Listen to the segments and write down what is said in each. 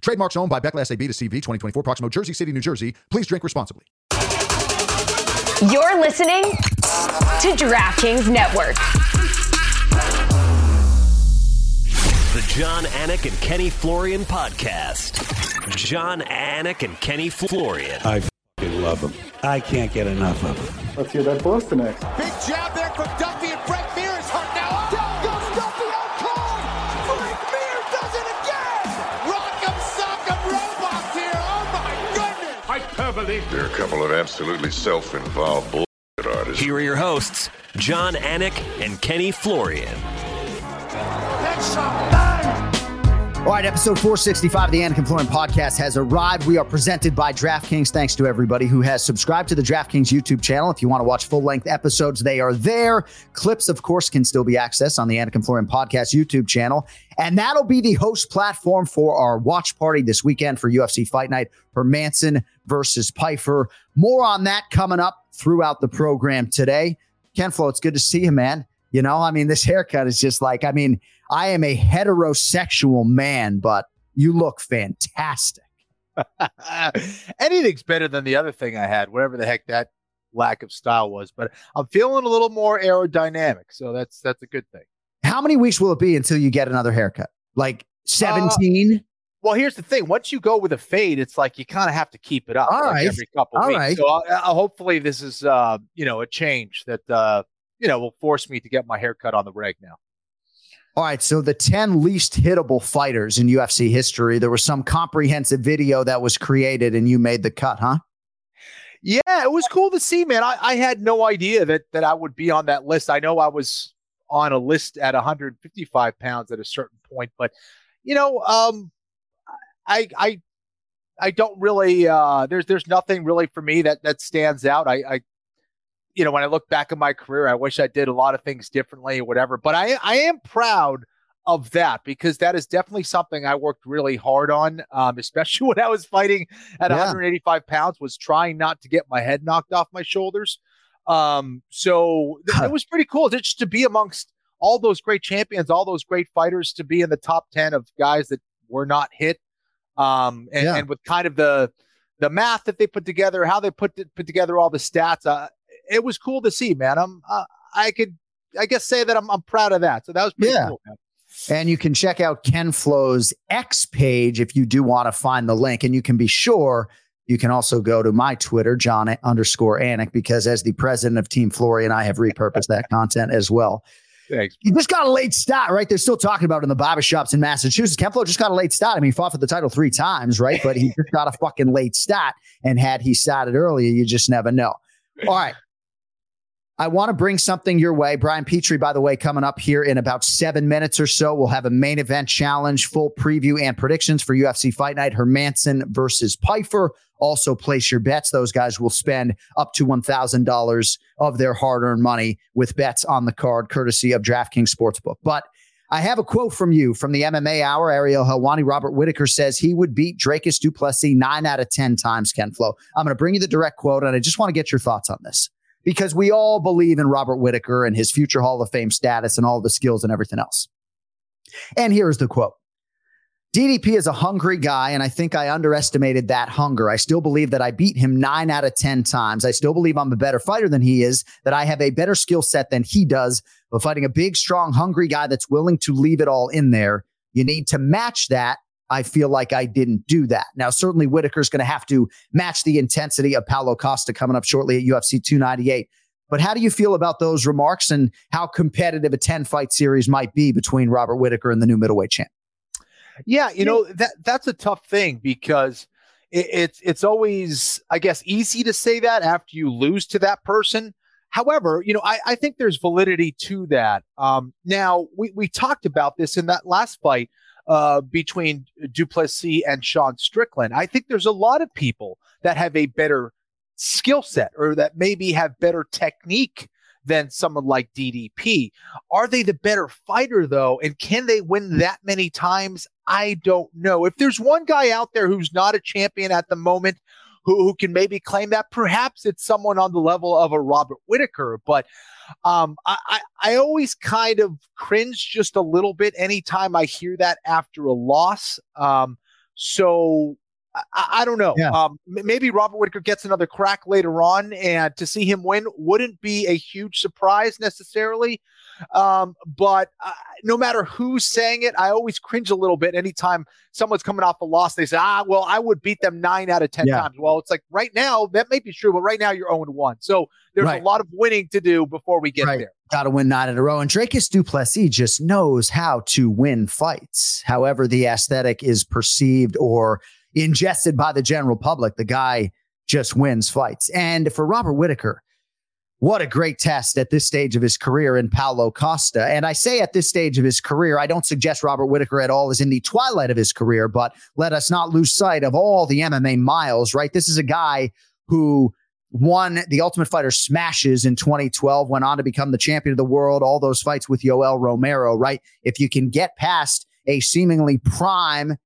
Trademarks owned by Beckless AB to CV 2024, Proximo, Jersey City, New Jersey. Please drink responsibly. You're listening to DraftKings Network. The Jon Anik and Kenny Florian podcast. Jon Anik and Kenny Florian. I f***ing love them. I can't get enough of them. Let's hear that Boston next. Big jab there from Duffy Hyperbole. They're a couple of absolutely self-involved bullshit artists. Here are your hosts, Jon Anik and Kenny Florian. Headshot. Bang. All right, episode 465 of the Anik and Florian podcast has arrived. We are presented by DraftKings. Thanks to everybody who has subscribed to the DraftKings YouTube channel. If you want to watch full length episodes, they are there. Clips, of course, can still be accessed on the Anik and Florian podcast YouTube channel. And that'll be the host platform for our watch party this weekend for UFC Fight Night Hermansson versus Pyfer. More on that coming up throughout the program today. Ken Flo, it's good to see you, man. You know, I mean, this haircut is just like, I mean, I am a heterosexual man, but you look fantastic. Anything's better than the other thing I had, whatever the heck that lack of style was. But I'm feeling a little more aerodynamic, so that's that's a good thing. How many weeks will it be until you get another haircut? Like 17? Uh, well, here's the thing: once you go with a fade, it's like you kind of have to keep it up All like right. every couple All weeks. right. So uh, uh, hopefully, this is uh, you know a change that uh, you know will force me to get my haircut on the reg now. All right, so the 10 least hittable fighters in UFC history. There was some comprehensive video that was created and you made the cut, huh? Yeah, it was cool to see, man. I, I had no idea that that I would be on that list. I know I was on a list at 155 pounds at a certain point, but you know, um, I I I don't really uh, there's there's nothing really for me that that stands out. I, I you know when I look back at my career, I wish I did a lot of things differently or whatever. But I I am proud of that because that is definitely something I worked really hard on, um, especially when I was fighting at Yeah. 185 pounds. Was trying not to get my head knocked off my shoulders. Um, so th- it was pretty cool just to be amongst all those great champions, all those great fighters, to be in the top 10 of guys that were not hit. Um, and, Yeah. and with kind of the the math that they put together, how they put put together all the stats, uh, it was cool to see, man. I'm uh, I could I guess say that I'm I'm proud of that. So that was pretty Yeah. cool. Man. And you can check out Ken Flo's X page if you do want to find the link. And you can be sure you can also go to my Twitter, Jon underscore Anik, because as the president of Team Florian, I have repurposed that content as well. Thanks. You just got a late start, right? They're still talking about it in the barber shops in Massachusetts. Ken Flo just got a late start. I mean, he fought for the title three times, right? But he just got a fucking late start. And had he started earlier, you just never know. All right. I want to bring something your way. Brian Petrie, by the way, coming up here in about seven minutes or so. We'll have a main event challenge, full preview and predictions for UFC Fight Night Hermansson versus Pyfer. Also, place your bets. Those guys will spend up to $1,000 of their hard earned money with bets on the card, courtesy of DraftKings Sportsbook. But I have a quote from you from the MMA Hour. Ariel Helwani, Robert Whitaker says he would beat Dricus Du Plessis nine out of 10 times, Ken Flo. I'm going to bring you the direct quote, and I just want to get your thoughts on this because we all believe in Robert Whitaker and his future Hall of Fame status and all the skills and everything else. And here's the quote. DDP is a hungry guy, and I think I underestimated that hunger. I still believe that I beat him nine out of 10 times. I still believe I'm a better fighter than he is, that I have a better skill set than he does. But fighting a big, strong, hungry guy that's willing to leave it all in there, you need to match that. I feel like I didn't do that. Now, certainly Whitaker's going to have to match the intensity of Paulo Costa coming up shortly at UFC 298. But how do you feel about those remarks and how competitive a 10 fight series might be between Robert Whitaker and the new middleweight champ? Yeah, you know that that's a tough thing because it, it's it's always I guess easy to say that after you lose to that person. However, you know I, I think there's validity to that. Um, now we we talked about this in that last fight uh, between Du Plessis and Sean Strickland. I think there's a lot of people that have a better skill set or that maybe have better technique than someone like DDP. Are they the better fighter though? And can they win that many times? I don't know. If there's one guy out there who's not a champion at the moment who, who can maybe claim that, perhaps it's someone on the level of a Robert Whitaker. But um, I, I, I always kind of cringe just a little bit anytime I hear that after a loss. Um, so I, I, don't know. Yeah. Um, maybe Robert Whitaker gets another crack later on, and to see him win wouldn't be a huge surprise necessarily. Um, but uh, no matter who's saying it, I always cringe a little bit anytime someone's coming off a loss. They say, "Ah, well, I would beat them nine out of ten Yeah. times." Well, it's like right now that may be true, but right now you're zero and one. So there's Right. a lot of winning to do before we get Right. there. Got to win nine in a row. And Dricus Du Plessis just knows how to win fights. However, the aesthetic is perceived or ingested by the general public, the guy just wins fights. And for Robert Whitaker, what a great test at this stage of his career in Paulo Costa. And I say at this stage of his career, I don't suggest Robert Whitaker at all is in the twilight of his career, but let us not lose sight of all the MMA miles, right? This is a guy who won the Ultimate Fighter smashes in 2012, went on to become the champion of the world, all those fights with Yoel Romero, right? If you can get past a seemingly prime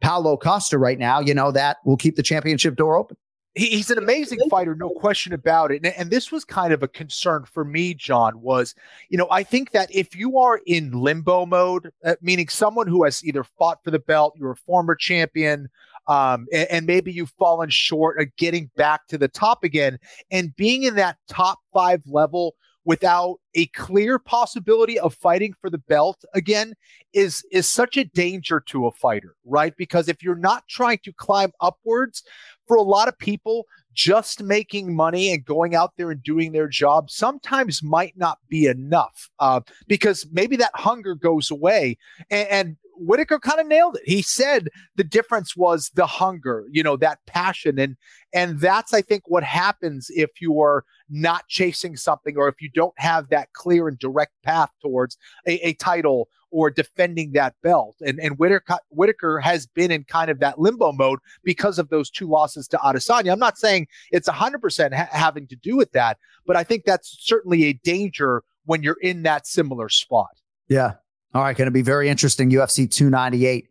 Paulo Costa right now, you know, that will keep the championship door open. He, he's an amazing fighter, no question about it. And, and this was kind of a concern for me, Jon. Was you know I think that if you are in limbo mode, uh, meaning someone who has either fought for the belt, you're a former champion, um, and, and maybe you've fallen short of getting back to the top again, and being in that top five level without a clear possibility of fighting for the belt again is is such a danger to a fighter right because if you're not trying to climb upwards for a lot of people just making money and going out there and doing their job sometimes might not be enough uh, because maybe that hunger goes away and, and Whitaker kind of nailed it. He said the difference was the hunger, you know, that passion. And and that's I think what happens if you are not chasing something or if you don't have that clear and direct path towards a, a title or defending that belt. And and Whitaker, Whitaker has been in kind of that limbo mode because of those two losses to Adesanya. I'm not saying it's 100% ha- having to do with that, but I think that's certainly a danger when you're in that similar spot. Yeah. All right. Going to be very interesting. UFC 298.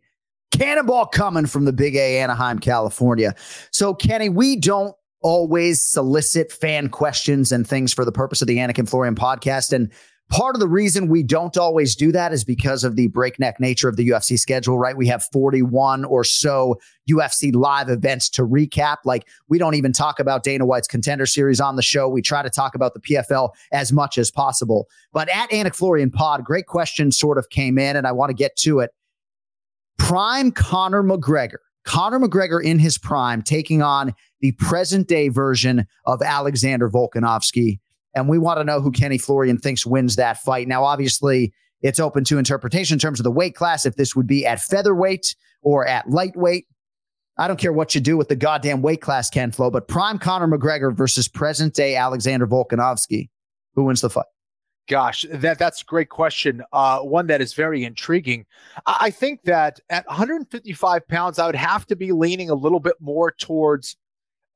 Cannonball coming from the Big A, Anaheim, California. So, Kenny, we don't always solicit fan questions and things for the purpose of the Anik and Florian podcast. And part of the reason we don't always do that is because of the breakneck nature of the UFC schedule, right? We have 41 or so UFC live events to recap. Like, we don't even talk about Dana White's contender series on the show. We try to talk about the PFL as much as possible. But at Anik Florian Pod, great question sort of came in, and I want to get to it. Prime Conor McGregor. Conor McGregor in his prime taking on the present day version of Alexander Volkanovski. And we want to know who Kenny Florian thinks wins that fight. Now, obviously, it's open to interpretation in terms of the weight class, if this would be at featherweight or at lightweight. I don't care what you do with the goddamn weight class, Ken Flo, but prime Conor McGregor versus present day Alexander Volkanovski. Who wins the fight? Gosh, that that's a great question. Uh, one that is very intriguing. I, I think that at 155 pounds, I would have to be leaning a little bit more towards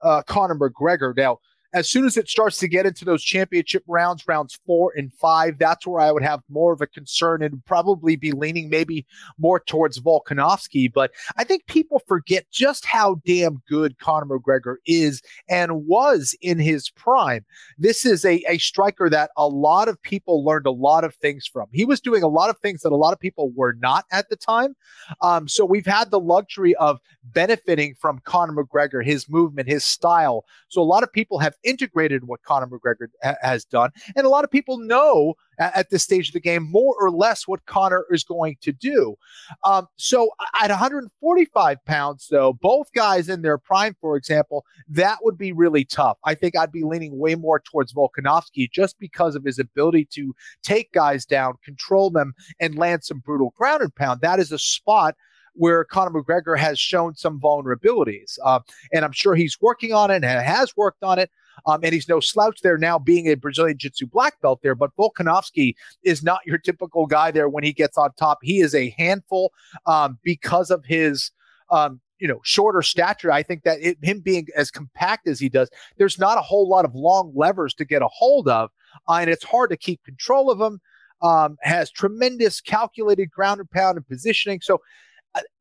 uh, Conor McGregor. Now, as soon as it starts to get into those championship rounds, rounds four and five, that's where I would have more of a concern and probably be leaning maybe more towards Volkanovski. But I think people forget just how damn good Conor McGregor is and was in his prime. This is a, a striker that a lot of people learned a lot of things from. He was doing a lot of things that a lot of people were not at the time. Um, so we've had the luxury of benefiting from Conor McGregor, his movement, his style. So a lot of people have integrated what Conor McGregor ha- has done, and a lot of people know a- at this stage of the game more or less what Conor is going to do. Um, so at 145 pounds, though, both guys in their prime, for example, that would be really tough. I think I'd be leaning way more towards Volkanovski just because of his ability to take guys down, control them, and land some brutal ground and pound. That is a spot where Conor McGregor has shown some vulnerabilities. Uh, and I'm sure he's working on it and has worked on it. Um, and he's no slouch there now, being a Brazilian Jiu Jitsu black belt there. But Volkanovski is not your typical guy there when he gets on top. He is a handful um, because of his. Um, you know, shorter stature. I think that it, him being as compact as he does, there's not a whole lot of long levers to get a hold of, uh, and it's hard to keep control of him. Um, has tremendous calculated ground and pound and positioning. So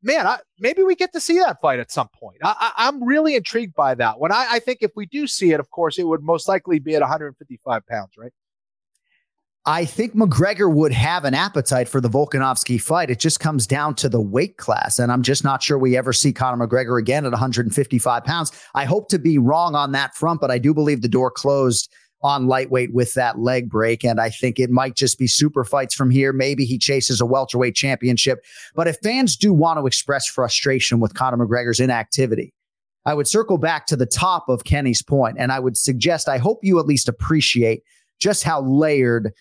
man, I, maybe we get to see that fight at some point. I, am really intrigued by that one. I, I, think if we do see it, of course, it would most likely be at 155 pounds, right? I think McGregor would have an appetite for the Volkanovski fight. It just comes down to the weight class. And I'm just not sure we ever see Conor McGregor again at 155 pounds. I hope to be wrong on that front, but I do believe the door closed on lightweight with that leg break. And I think it might just be super fights from here. Maybe he chases a welterweight championship. But if fans do want to express frustration with Conor McGregor's inactivity, I would circle back to the top of Kenny's point, and I would suggest I hope you at least appreciate just how layered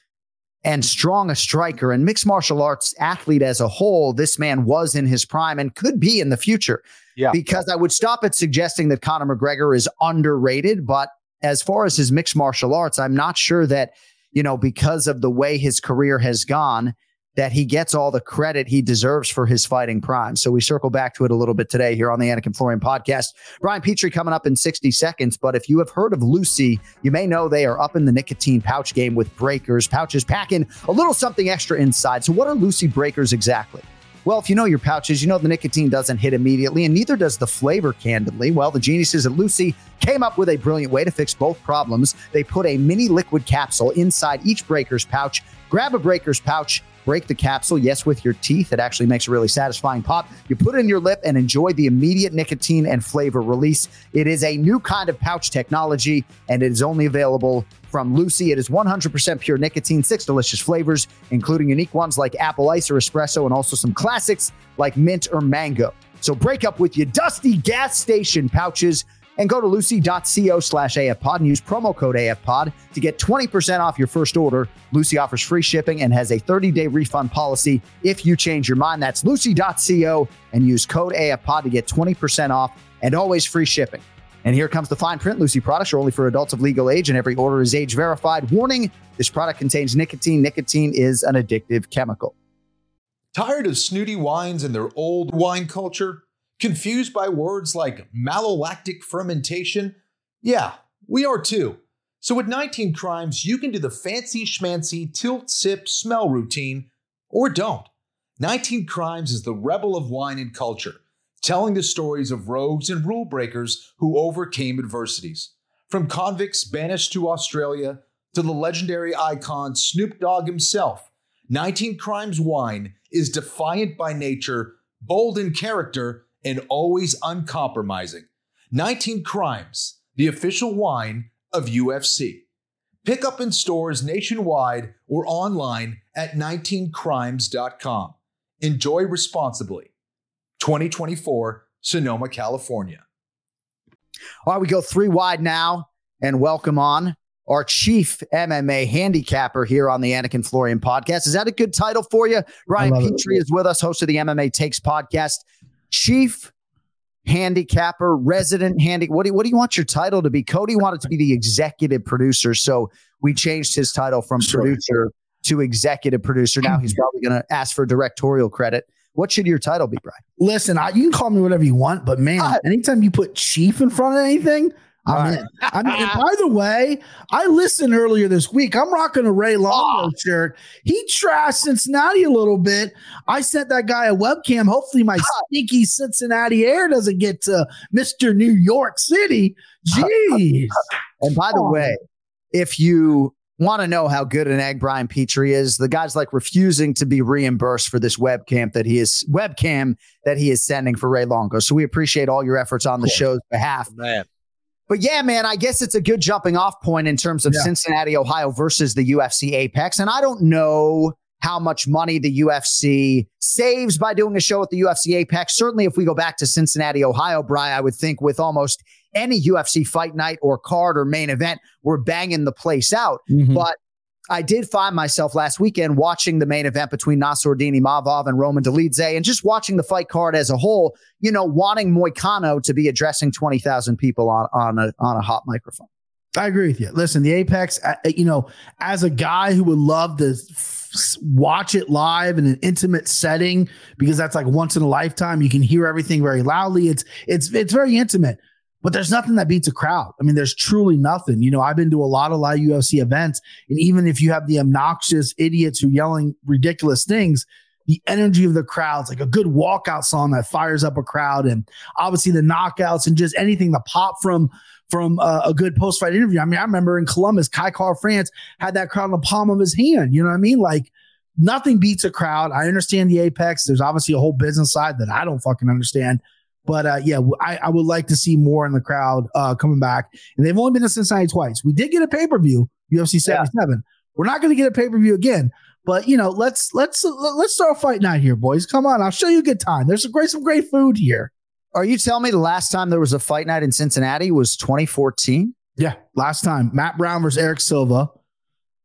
and strong a striker and mixed martial arts athlete as a whole this man was in his prime and could be in the future. Yeah. Because I would stop at suggesting that Conor McGregor is underrated, but as far as his mixed martial arts, I'm not sure that, you know, because of the way his career has gone, that he gets all the credit he deserves for his fighting prime. So we circle back to it a little bit today here on the Anik and Florian podcast. Brian Petrie coming up in 60 seconds. But if you have heard of Lucy, you may know they are up in the nicotine pouch game with breakers. Pouches packing a little something extra inside. So what are Lucy breakers exactly? Well, if you know your pouches, you know the nicotine doesn't hit immediately, and neither does the flavor, candidly. Well, the geniuses at Lucy came up with a brilliant way to fix both problems. They put a mini liquid capsule inside each breaker's pouch. Grab a breaker's pouch, break the capsule, yes, with your teeth. It actually makes a really satisfying pop. You put it in your lip and enjoy the immediate nicotine and flavor release. It is a new kind of pouch technology, and it is only available from Lucy. It is 100% pure nicotine, six delicious flavors, including unique ones like apple ice or espresso, and also some classics like mint or mango. So break up with your dusty gas station pouches and go to lucy.co slash afpod and use promo code afpod to get 20% off your first order. Lucy offers free shipping and has a 30-day refund policy if you change your mind. That's lucy.co and use code afpod to get 20% off and always free shipping. And here comes the fine print. Lucy products are only for adults of legal age, and every order is age verified. Warning this product contains nicotine. Nicotine is an addictive chemical. Tired of snooty wines and their old wine culture? Confused by words like malolactic fermentation? Yeah, we are too. So with 19 Crimes, you can do the fancy schmancy tilt sip smell routine or don't. 19 Crimes is the rebel of wine and culture telling the stories of rogues and rule breakers who overcame adversities. From convicts banished to Australia to the legendary icon Snoop Dogg himself, 19 Crimes Wine is defiant by nature, bold in character, and always uncompromising. 19 Crimes, the official wine of UFC. Pick up in stores nationwide or online at 19crimes.com. Enjoy responsibly. 2024, Sonoma, California. All right, we go three wide now and welcome on our chief MMA handicapper here on the Anik and Florian podcast. Is that a good title for you? Brian Petrie is with us, host of the MMA Takes podcast. Chief handicapper, resident handy. What do, you, what do you want your title to be? Cody wanted to be the executive producer, so we changed his title from sure. producer to executive producer. Now he's probably going to ask for directorial credit. What should your title be, Brian? Listen, I, you can call me whatever you want, but man, anytime you put chief in front of anything, I'm right. in. I mean, by the way, I listened earlier this week. I'm rocking a Ray Longo oh. shirt. He trashed Cincinnati a little bit. I sent that guy a webcam. Hopefully, my sneaky Cincinnati air doesn't get to Mr. New York City. Jeez. and by the oh. way, if you want to know how good an egg Brian Petrie is. The guy's like refusing to be reimbursed for this webcam that he is webcam that he is sending for Ray Longo. So we appreciate all your efforts on the cool. show's behalf. Man. But yeah, man, I guess it's a good jumping off point in terms of yeah. Cincinnati, Ohio versus the UFC Apex. And I don't know how much money the UFC saves by doing a show at the UFC Apex. Certainly, if we go back to Cincinnati, Ohio, Bry, I would think with almost any UFC fight night or card or main event, we're banging the place out. Mm-hmm. But I did find myself last weekend watching the main event between Nassourdine Imavov and Roman Dolidze and just watching the fight card as a whole, you know, wanting Moicano to be addressing 20,000 people on, on, a, on a hot microphone. I agree with you. Listen, the Apex, uh, you know, as a guy who would love to watch it live in an intimate setting because that's like once in a lifetime, you can hear everything very loudly. It's it's it's very intimate. But there's nothing that beats a crowd. I mean, there's truly nothing. You know, I've been to a lot of live UFC events, and even if you have the obnoxious idiots who yelling ridiculous things, the energy of the crowds, like a good walkout song that fires up a crowd, and obviously the knockouts and just anything, the pop from from uh, a good post fight interview. I mean, I remember in Columbus, Kai Kara-France had that crowd in the palm of his hand. You know what I mean? Like nothing beats a crowd. I understand the apex. There's obviously a whole business side that I don't fucking understand. But uh, yeah, I, I, would like to see more in the crowd uh, coming back. And they've only been to Cincinnati twice. We did get a pay per view, UFC 77. Yeah. We're not going to get a pay per view again. But you know, let's let's let's start a fight night here, boys. Come on, I'll show you a good time. There's some great some great food here. Are you telling me the last time there was a fight night in Cincinnati was 2014? Yeah, last time Matt Brown versus Erick Silva.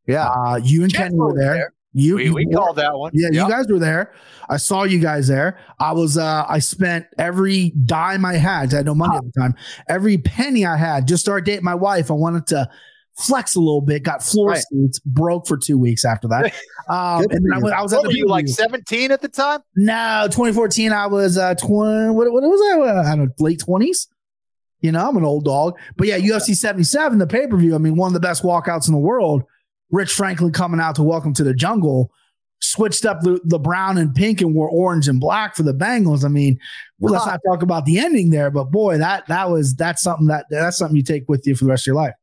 Yeah, uh, you and Kenny were there. there. You, we, we called that one. Yeah, yep. you guys were there. I saw you guys there. I was uh I spent every dime I had. I had no money at the time. Every penny I had just started dating my wife. I wanted to flex a little bit, got floor right. seats, broke for two weeks after that. Um, and then I, went, I was what at the you like 17 at the time? No, 2014. I was uh 20. What, what was I? Uh, I don't know, late 20s. You know, I'm an old dog. But yeah, UFC 77, the pay per view. I mean, one of the best walkouts in the world. Rich Franklin coming out to Welcome to the Jungle, switched up the, the brown and pink and wore orange and black for the Bengals. I mean, well, let's not talk about the ending there, but boy, that that was that's something that that's something you take with you for the rest of your life.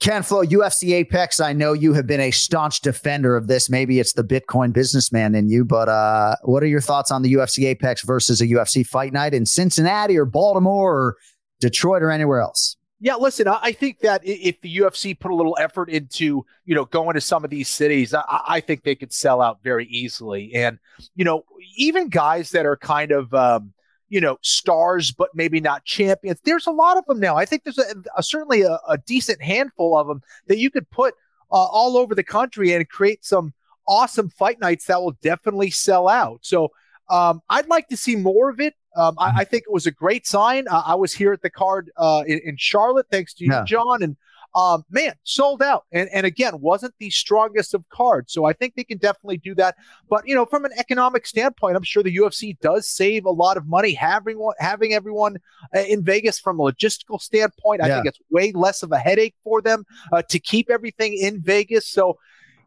Ken Flo, UFC Apex. I know you have been a staunch defender of this. Maybe it's the Bitcoin businessman in you, but uh, what are your thoughts on the UFC Apex versus a UFC fight night in Cincinnati or Baltimore or Detroit or anywhere else? Yeah, listen, I think that if the UFC put a little effort into, you know, going to some of these cities, I, I think they could sell out very easily. And, you know, even guys that are kind of, um, you know, stars, but maybe not champions, there's a lot of them now. I think there's a, a certainly a, a, decent handful of them that you could put uh, all over the country and create some awesome fight nights that will definitely sell out. So um, I'd like to see more of it. Um, I, I, think it was a great sign. Uh, I was here at the card uh, in, in, Charlotte, thanks to you, yeah. Jon, and um, man, sold out. And and again, wasn't the strongest of cards. So I think they can definitely do that. But you know, from an economic standpoint, I'm sure the UFC does save a lot of money having having everyone uh, in Vegas. From a logistical standpoint, I yeah. think it's way less of a headache for them uh, to keep everything in Vegas. So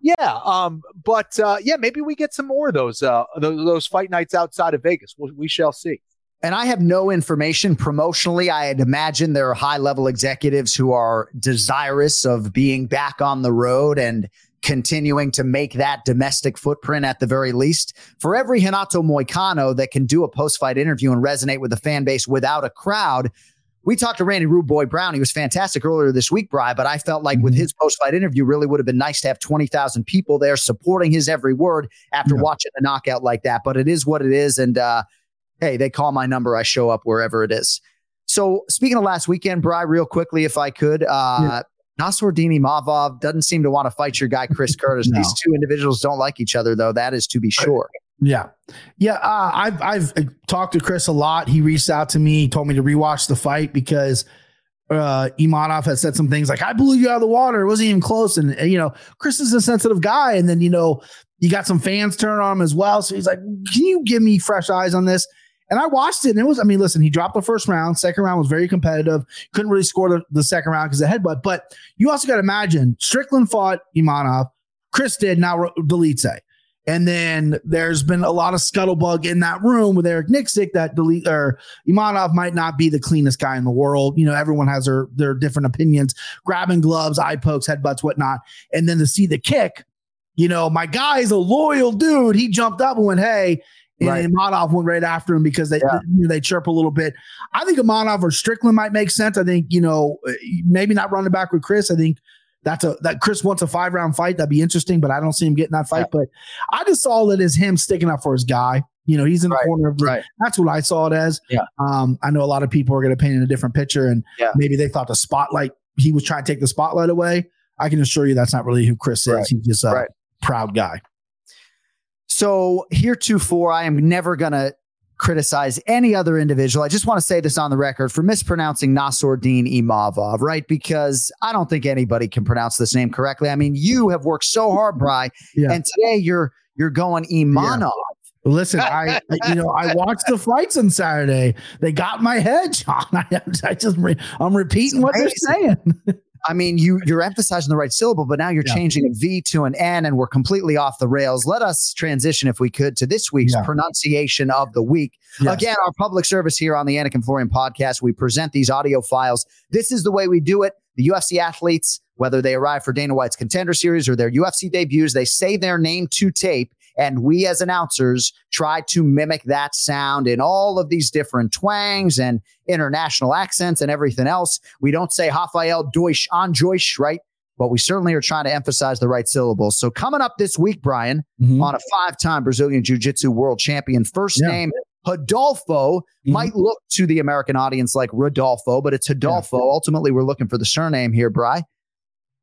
yeah, um, but uh, yeah, maybe we get some more of those uh, those, those fight nights outside of Vegas. we we shall see. And I have no information promotionally. I had imagined there are high level executives who are desirous of being back on the road and continuing to make that domestic footprint at the very least. For every Renato Moicano that can do a post fight interview and resonate with the fan base without a crowd, we talked to Randy Rude Boy Brown. He was fantastic earlier this week, Bry, but I felt like with mm-hmm. his post fight interview, really would have been nice to have 20,000 people there supporting his every word after yeah. watching a knockout like that. But it is what it is. And, uh, hey, they call my number. I show up wherever it is. So speaking of last weekend, Bry, real quickly, if I could, uh, yeah. Nassourdine Imavov doesn't seem to want to fight your guy, Chris Curtis. no. These two individuals don't like each other, though. That is to be sure. Yeah. Yeah. Uh, I've, I've uh, talked to Chris a lot. He reached out to me, He told me to rewatch the fight because uh Imavov has said some things like I blew you out of the water. It wasn't even close. And, and, you know, Chris is a sensitive guy. And then, you know, you got some fans turn on him as well. So he's like, Can you give me fresh eyes on this? And I watched it, and it was, I mean, listen, he dropped the first round. Second round was very competitive. Couldn't really score the, the second round because of the headbutt. But you also got to imagine Strickland fought Imanov, Chris did, now Dolidze. And then there's been a lot of scuttlebug in that room with Eric Nicksick that Dolidze or Imanov might not be the cleanest guy in the world. You know, everyone has their their different opinions, grabbing gloves, eye pokes, headbutts, whatnot. And then to see the kick, you know, my guy's a loyal dude. He jumped up and went, Hey, and right. Imavov went right after him because they yeah. you know, they chirp a little bit. I think Imavov or Strickland might make sense. I think you know maybe not running back with Chris. I think that's a that Chris wants a five round fight. That'd be interesting, but I don't see him getting that fight. Yeah. But I just saw it as him sticking up for his guy. You know, he's in the right. corner of the. Right. That's what I saw it as. Yeah. Um, I know a lot of people are going to paint in a different picture, and yeah. maybe they thought the spotlight. He was trying to take the spotlight away. I can assure you that's not really who Chris is. Right. He's just a proud guy. So heretofore, I am never gonna criticize any other individual. I just want to say this on the record for mispronouncing Nassourdine Imavov, right? Because I don't think anybody can pronounce this name correctly. I mean, you have worked so hard, Bry, Yeah. and today you're you're going Imanov. Listen, I you know I watched the fights on Saturday. They got my head, Jon. I, I just I'm repeating what they're saying. I mean, you you're emphasizing the right syllable, but now you're Yeah. changing a V to an N, and we're completely off the rails. Let us transition, if we could, to this week's Yeah. pronunciation of the week. Yes. Again, our public service here on the Anik and Florian podcast, we present these audio files. This is the way we do it. The UFC athletes, whether they arrive for Dana White's contender series or their UFC debuts, they say their name to tape. And we as announcers try to mimic that sound in all of these different twangs and international accents and everything else. We don't say Rafael Deutsch on Joish, right? But we certainly are trying to emphasize the right syllables. So coming up this week, Brian, Mhm. on a five-time Brazilian Jiu-Jitsu world champion, first Yeah. name Rodolfo Mhm. might look to the American audience like Rodolfo, but it's Rodolfo. Ultimately, we're looking for the surname here, Bry.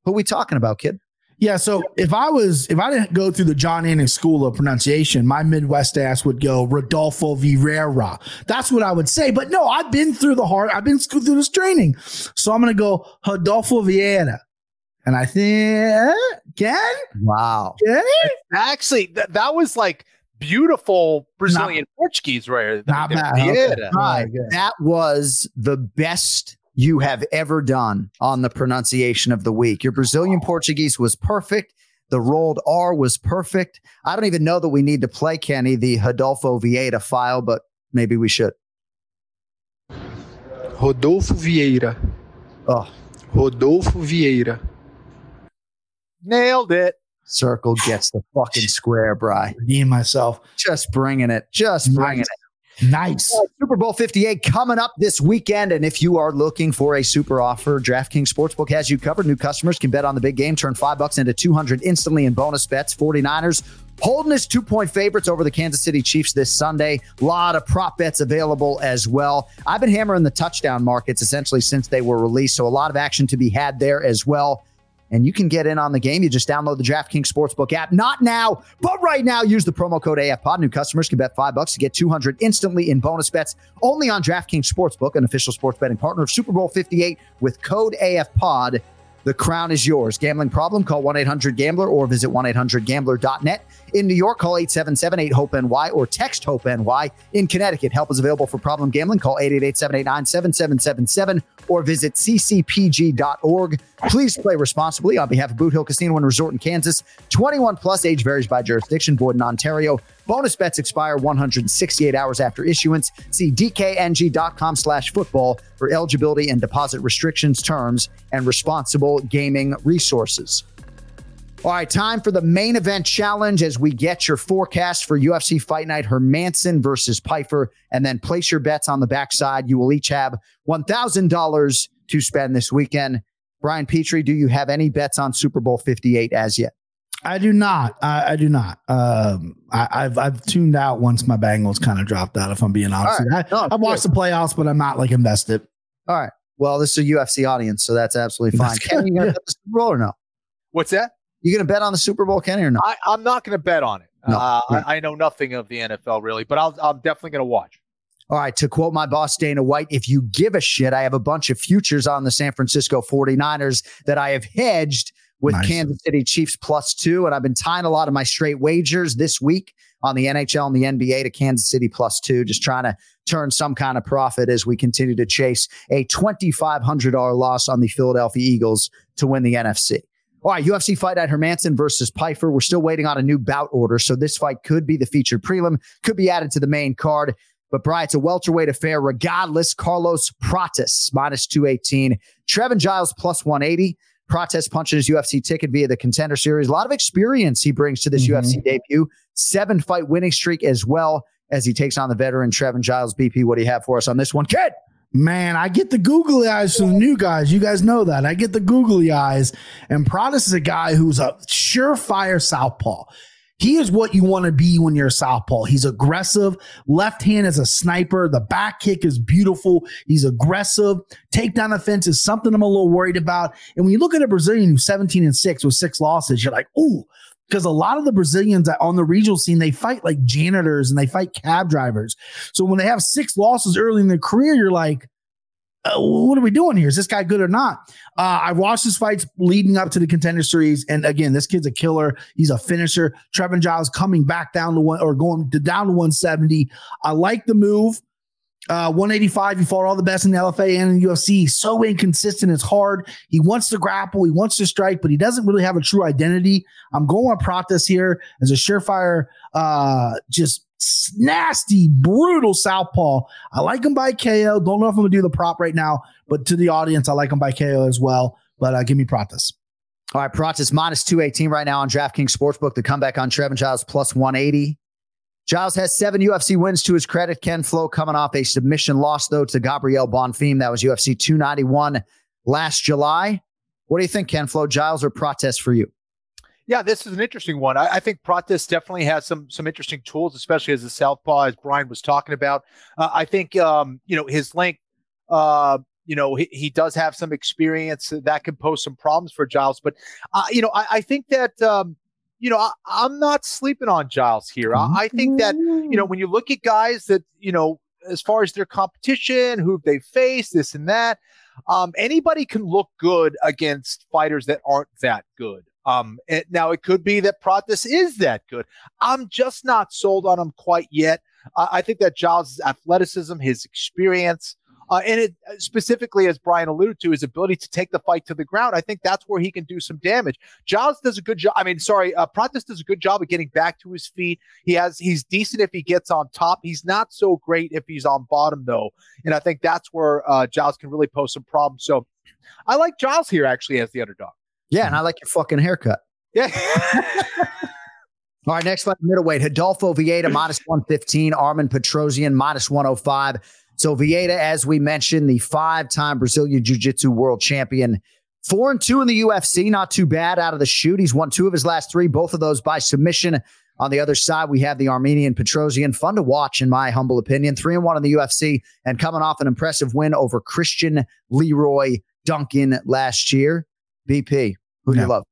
Who we talking about, kid? Yeah, so if I was if I didn't go through the Jon Anik School of Pronunciation, my Midwest ass would go Rodolfo Vieira. That's what I would say. But no, I've been through the hard, I've been through this training. So I'm gonna go Rodolfo Vieira. And I think Ken? Wow. Actually, that that was like beautiful Brazilian Portuguese right there. Not bad. Okay. Right. That was the best you have ever done on the pronunciation of the week. Your Brazilian Portuguese was perfect. The rolled R was perfect. I don't even know that we need to play Kenny the Rodolfo Vieira file, but maybe we should. Rodolfo Vieira. Oh, Rodolfo Vieira. Nailed it. circle gets the fucking square, Bry. Me and myself. Just bringing it. Just bringing Nice. Nice. Super Bowl 58 coming up this weekend. And if you are looking for a super offer, DraftKings Sportsbook has you covered. New customers can bet on the big game, turn five bucks into 200 instantly in bonus bets. 49ers holding his two point favorites over the Kansas City Chiefs this Sunday. A lot of prop bets available as well. I've been hammering the touchdown markets essentially since they were released. So a lot of action to be had there as well and you can get in on the game. You just download the DraftKings Sportsbook app. Not now, but right now. Use the promo code AFPOD. New customers can bet five bucks to get 200 instantly in bonus bets only on DraftKings Sportsbook, an official sports betting partner of Super Bowl 58 with code AFPOD. The crown is yours. Gambling problem? Call 1 800 Gambler or visit 1 800 Gambler.net. In New York, call 877 8 HOPE NY or text HOPE NY. In Connecticut, help is available for problem gambling. Call 888 789 7777 or visit ccpg.org. Please play responsibly on behalf of Boot Hill Casino and Resort in Kansas. 21 plus age varies by jurisdiction. Void in Ontario. Bonus bets expire 168 hours after issuance. See dkng.com slash football for eligibility and deposit restrictions, terms, and responsible gaming resources. All right, time for the main event challenge as we get your forecast for UFC Fight Night Hermansson versus Pyfer, and then place your bets on the backside. You will each have $1,000 to spend this weekend. Brian Petrie, do you have any bets on Super Bowl 58 as yet? I do not. I, I do not. Um, I, I've I've tuned out once my Bengals kind of dropped out. If I'm being honest, All right. I, No, I've watched the playoffs, but I'm not like invested. All right. Well, this is a UFC audience, so that's absolutely fine. That's Kenny, you gonna yeah. bet the Super Bowl or no? What's that? You gonna bet on the Super Bowl, Kenny, or no? I, I'm not going to bet on it. No. Uh, Right. I, I know nothing of the NFL really, but I'll, I'm definitely going to watch. All right, to quote my boss, Dana White, if you give a shit, I have a bunch of futures on the San Francisco 49ers that I have hedged with Nice. Kansas City Chiefs plus two. And I've been tying a lot of my straight wagers this week on the NHL and the NBA to Kansas City plus two, just trying to turn some kind of profit as we continue to chase a $2,500 loss on the Philadelphia Eagles to win the NFC. All right, UFC Fight Night Hermansson versus Pyfer. We're still waiting on a new bout order, so this fight could be the featured prelim, could be added to the main card. But Brian, it's a welterweight affair regardless. Carlos Prates minus 218. Trevin Giles plus 180. Prates punching his UFC ticket via the contender series. A lot of experience he brings to this Mhm. UFC debut. Seven fight winning streak as well as he takes on the veteran Trevin Giles. BP, what do you have for us on this one, kid? Man, I get the googly eyes from the new guys. You guys know that. I get the googly eyes. And Prates is a guy who's a surefire southpaw. He is what you want to be when you're a southpaw. He's aggressive. Left hand is a sniper. The back kick is beautiful. He's aggressive. Takedown offense is something I'm a little worried about. And when you look at a Brazilian who's 17 and 6 with six losses, you're like, ooh, because a lot of the Brazilians on the regional scene, they fight like janitors and they fight cab drivers. So when they have six losses early in their career, you're like, uh, what are we doing here? Is this guy good or not? Uh, I've watched his fights leading up to the contender series, and again, this kid's a killer. He's a finisher. Trevin Giles coming back down to one or going to down to 170. I like the move. Uh, 185, he fought all the best in the LFA and in the UFC. He's so inconsistent, it's hard. He wants to grapple, he wants to strike, but he doesn't really have a true identity. I'm going on Prates here as a surefire, uh, just nasty, brutal southpaw. I like him by KO. Don't know if I'm gonna do the prop right now, but to the audience, I like him by KO as well. But uh, give me Prates. All right, Prates minus 218 right now on DraftKings Sportsbook. The comeback on Trevin Giles plus 180. Giles has seven UFC wins to his credit. Ken Flo coming off a submission loss, though, to Gabriel Bonfim. That was UFC 291 last July. What do you think, Ken Flo? Giles or Prates for you? Yeah, this is an interesting one. I, I, think Prates definitely has some some interesting tools, especially as a southpaw, as Brian was talking about. Uh, I think um, you know his length. Uh, you know he, he does have some experience that can pose some problems for Giles, but uh, you know I, I think that um, you know, I, am not sleeping on Giles here. I, I, think that, you know, when you look at guys that, you know, as far as their competition, who they face, this and that, um, anybody can look good against fighters that aren't that good. Um, it, now it could be that Prates is that good. I'm just not sold on him quite yet. Uh, I think that Giles' athleticism, his experience, uh, and it uh, specifically, as Brian alluded to, his ability to take the fight to the ground. I think that's where he can do some damage. Giles does a good job. I mean, sorry, uh, Prates does a good job of getting back to his feet. He has he's decent if he gets on top. He's not so great if he's on bottom though, and I think that's where uh, Giles can really pose some problems. So, I like Giles here actually as the underdog. Yeah, and I like your fucking haircut. Yeah. All right, next fight, middleweight. Rodolfo Vieira minus 115, Armen Petrosyan, minus 105. So Vieira, as we mentioned, the five-time Brazilian Jiu-Jitsu world champion, four and two in the UFC, not too bad out of the shoot. He's won two of his last three, both of those by submission. On the other side, we have the Armenian Petrosian. fun to watch in my humble opinion, three and one in the UFC, and coming off an impressive win over Christian Leroy Duncan last year. BP, who do yeah. you love?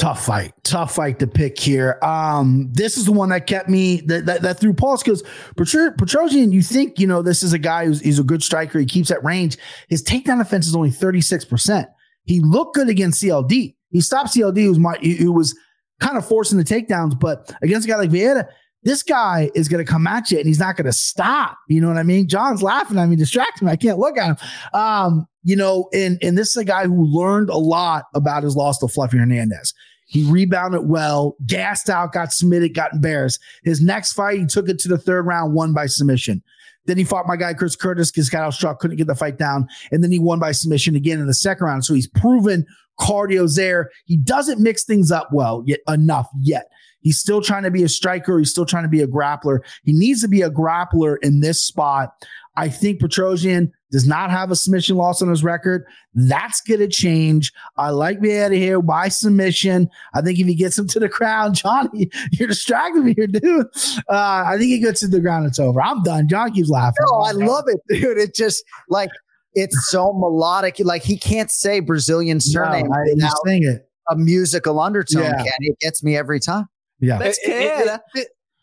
tough fight, tough fight to pick here. Um, this is the one that kept me that that, that threw pause because Petrosyan, you think you know this is a guy who's he's a good striker. He keeps at range. His takedown offense is only thirty six percent. He looked good against CLD. He stopped CLD, who was my who was kind of forcing the takedowns, but against a guy like Vieira, this guy is going to come at you and he's not going to stop. You know what I mean? Jon's laughing at me, distracting me. I can't look at him. Um, you know, and and this is a guy who learned a lot about his loss to Fluffy Hernandez. He rebounded well, gassed out, got submitted, got embarrassed. His next fight, he took it to the third round, won by submission. Then he fought my guy Chris Curtis because got outstruck, couldn't get the fight down, and then he won by submission again in the second round. So he's proven cardio's there. He doesn't mix things up well yet enough yet. He's still trying to be a striker. He's still trying to be a grappler. He needs to be a grappler in this spot. I think Petrosyan does not have a submission loss on his record. That's going to change. I like me out of here by submission. I think if he gets him to the ground, Johnny, you're distracting me here, dude. Uh, I think he gets to the ground. It's over. I'm done. Jon keeps laughing. No, I love it, dude. It just like it's so melodic. Like he can't say Brazilian surname no, I, without it. a musical undertone. Yeah. It gets me every time. Yeah, that's Canada.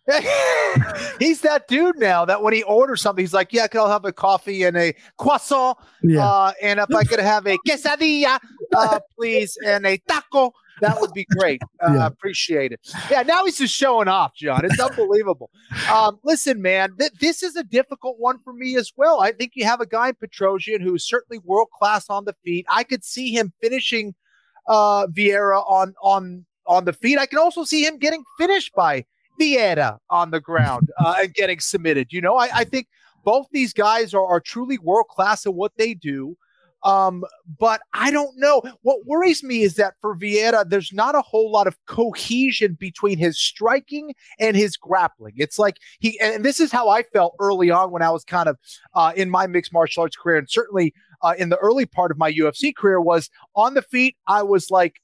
he's that dude now that when he orders something, he's like, Yeah, I'll have a coffee and a croissant. Yeah. Uh, and if I could have a quesadilla, uh, please, and a taco, that would be great. Uh, yeah. Appreciate it. Yeah, now he's just showing off, Jon. It's unbelievable. um, listen, man, th- this is a difficult one for me as well. I think you have a guy in Petrosyan who is certainly world class on the feet. I could see him finishing uh, Vieira on on on the feet. I can also see him getting finished by Vieira on the ground uh, and getting submitted. You know, I, I think both these guys are, are truly world class in what they do. Um, but I don't know. What worries me is that for Vieira, there's not a whole lot of cohesion between his striking and his grappling. It's like he, and this is how I felt early on when I was kind of uh, in my mixed martial arts career, and certainly uh, in the early part of my UFC career, was on the feet. I was like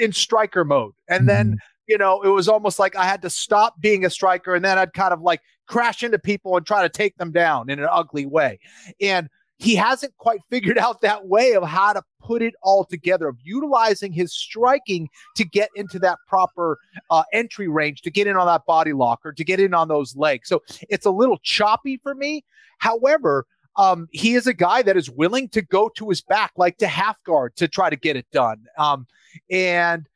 in striker mode, and then mm-hmm you know, it was almost like I had to stop being a striker and then I'd kind of like crash into people and try to take them down in an ugly way. And he hasn't quite figured out that way of how to put it all together of utilizing his striking to get into that proper uh, entry range, to get in on that body locker, to get in on those legs. So it's a little choppy for me. However, um, he is a guy that is willing to go to his back, like to half guard, to try to get it done. Um, and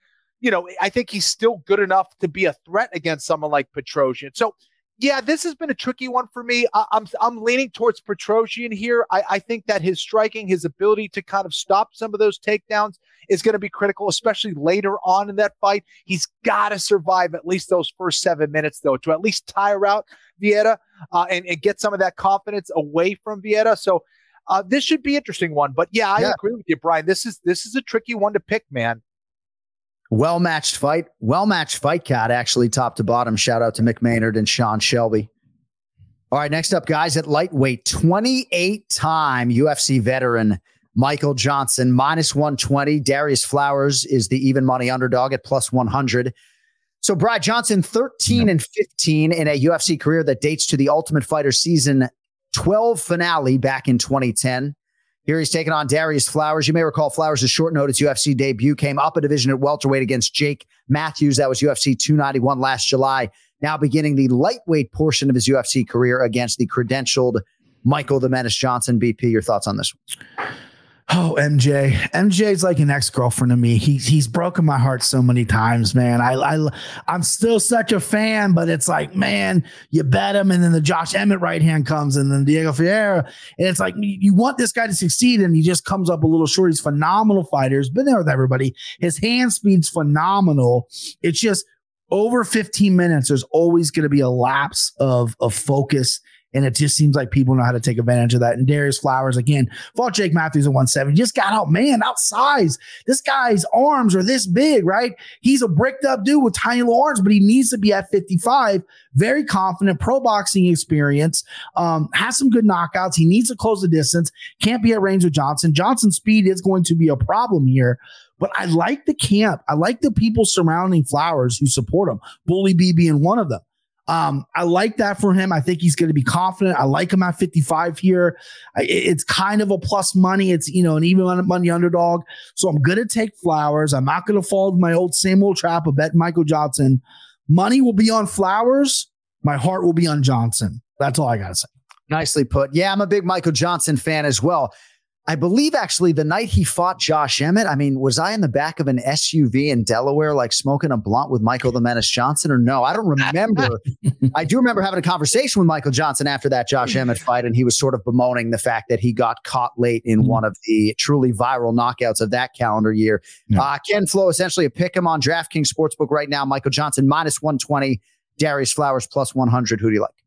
you know, I think he's still good enough to be a threat against someone like Petrosyan. So yeah, this has been a tricky one for me. I, am I'm, I'm leaning towards Petrosyan here. I, I think that his striking, his ability to kind of stop some of those takedowns is going to be critical, especially later on in that fight. He's got to survive at least those first seven minutes, though, to at least tire out Vieira uh, and, and get some of that confidence away from Vieira. So uh, this should be interesting one. But yeah, I yeah. agree with you, Brian. This is this is a tricky one to pick, man. Well matched fight. Well matched fight cat, actually, top to bottom. Shout out to Mick Maynard and Sean Shelby. All right, next up, guys, at lightweight, 28 time UFC veteran Michael Johnson, minus 120. Darius Flowers is the even money underdog at plus 100. So, Brad Johnson, 13 and 15 in a UFC career that dates to the Ultimate Fighter season 12 finale back in 2010. Here he's taking on Darius Flowers. You may recall Flowers' short notice UFC debut came up a division at welterweight against Jake Matthews. That was UFC 291 last July. Now beginning the lightweight portion of his UFC career against the credentialed Michael the Menace Johnson. BP, your thoughts on this one? Oh, MJ. MJ's like an ex-girlfriend to me. He's he's broken my heart so many times, man. I I I'm still such a fan, but it's like, man, you bet him, and then the Josh Emmett right hand comes, and then Diego Ferreira, and it's like you want this guy to succeed, and he just comes up a little short. He's phenomenal fighter. He's been there with everybody. His hand speed's phenomenal. It's just over 15 minutes. There's always going to be a lapse of of focus and it just seems like people know how to take advantage of that. And Darius Flowers, again, fought Jake Matthews at 170, just got out, man, outsized. This guy's arms are this big, right? He's a bricked up dude with tiny little arms, but he needs to be at 55. Very confident, pro boxing experience, um, has some good knockouts. He needs to close the distance, can't be at range with Johnson. Johnson's speed is going to be a problem here. But I like the camp. I like the people surrounding Flowers who support him. Bully B being one of them. Um, I like that for him. I think he's going to be confident. I like him at 55 here. It's kind of a plus money. It's, you know, an even money underdog. So I'm going to take Flowers. I'm not going to fall to my old same old trap of bet Michael Johnson. Money will be on Flowers. My heart will be on Johnson. That's all I got to say. Nicely put. Yeah, I'm a big Michael Johnson fan as well. I believe actually the night he fought Josh Emmett, I mean, was I in the back of an SUV in Delaware, like smoking a blunt with Michael the Menace Johnson, or no? I don't remember. I do remember having a conversation with Michael Johnson after that Josh Emmett fight, and he was sort of bemoaning the fact that he got caught late in mm-hmm. one of the truly viral knockouts of that calendar year. Yeah. Uh, Ken Flo essentially a pick him on DraftKings Sportsbook right now. Michael Johnson minus 120, Darius Flowers plus 100. Who do you like?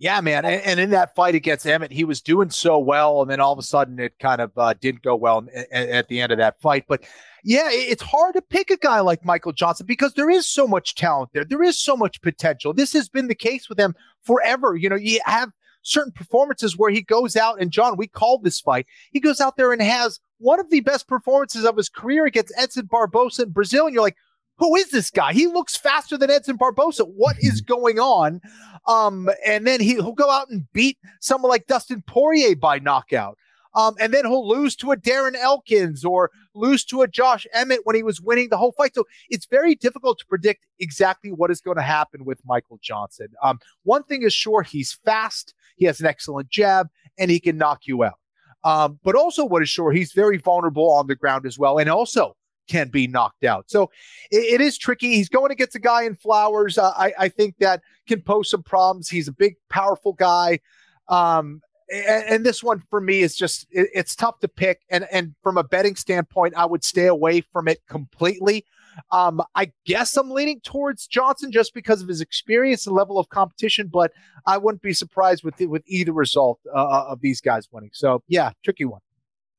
Yeah, man. And, and, in that fight against Emmett, he was doing so well. And then all of a sudden it kind of uh, didn't go well at the end of that fight. But yeah, it's hard to pick a guy like Michael Johnson because there is so much talent there. There is so much potential. This has been the case with him forever. You know, you have certain performances where he goes out and John, we called this fight. He goes out there and has one of the best performances of his career against Edson Barbosa in Brazil. And you're like, who is this guy? He looks faster than Edson Barbosa. What is going on? Um, and then he, will go out and beat someone like Dustin Poirier by knockout. Um, and then he'll lose to a Darren Elkins or lose to a Josh Emmett when he was winning the whole fight. So it's very difficult to predict exactly what is going to happen with Michael Johnson. Um, one thing is sure, he's fast, he has an excellent jab, and he can knock you out. Um, but also, what is sure, he's very vulnerable on the ground as well. And also, can be knocked out. So it, it is tricky. He's going against a guy in Flowers. Uh, I, I think that can pose some problems. He's a big, powerful guy. Um, and, and, this one for me is just it, it's tough to pick. And and from a betting standpoint, I would stay away from it completely. Um, I guess I'm leaning towards Johnson just because of his experience and level of competition, but I wouldn't be surprised with with either result uh, uh, of these guys winning. So yeah, tricky one.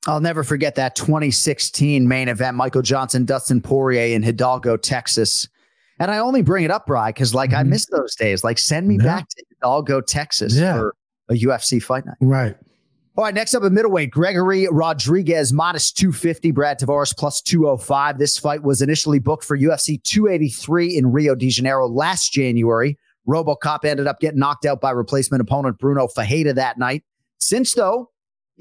I'll never forget that 2016 main event, Michael Johnson, Dustin Poirier in Hidalgo, Texas. And I only bring it up, Bry, because like mm-hmm. I miss those days. Like send me yeah. back to Hidalgo, Texas yeah. for a UFC fight night. Right. All right, next up at middleweight, Gregory Rodrigues minus 250, Brad Tavares plus 205. This fight was initially booked for UFC 283 in Rio de Janeiro last January. Robocop ended up getting knocked out by replacement opponent Brunno Ferreira that night. Since, though,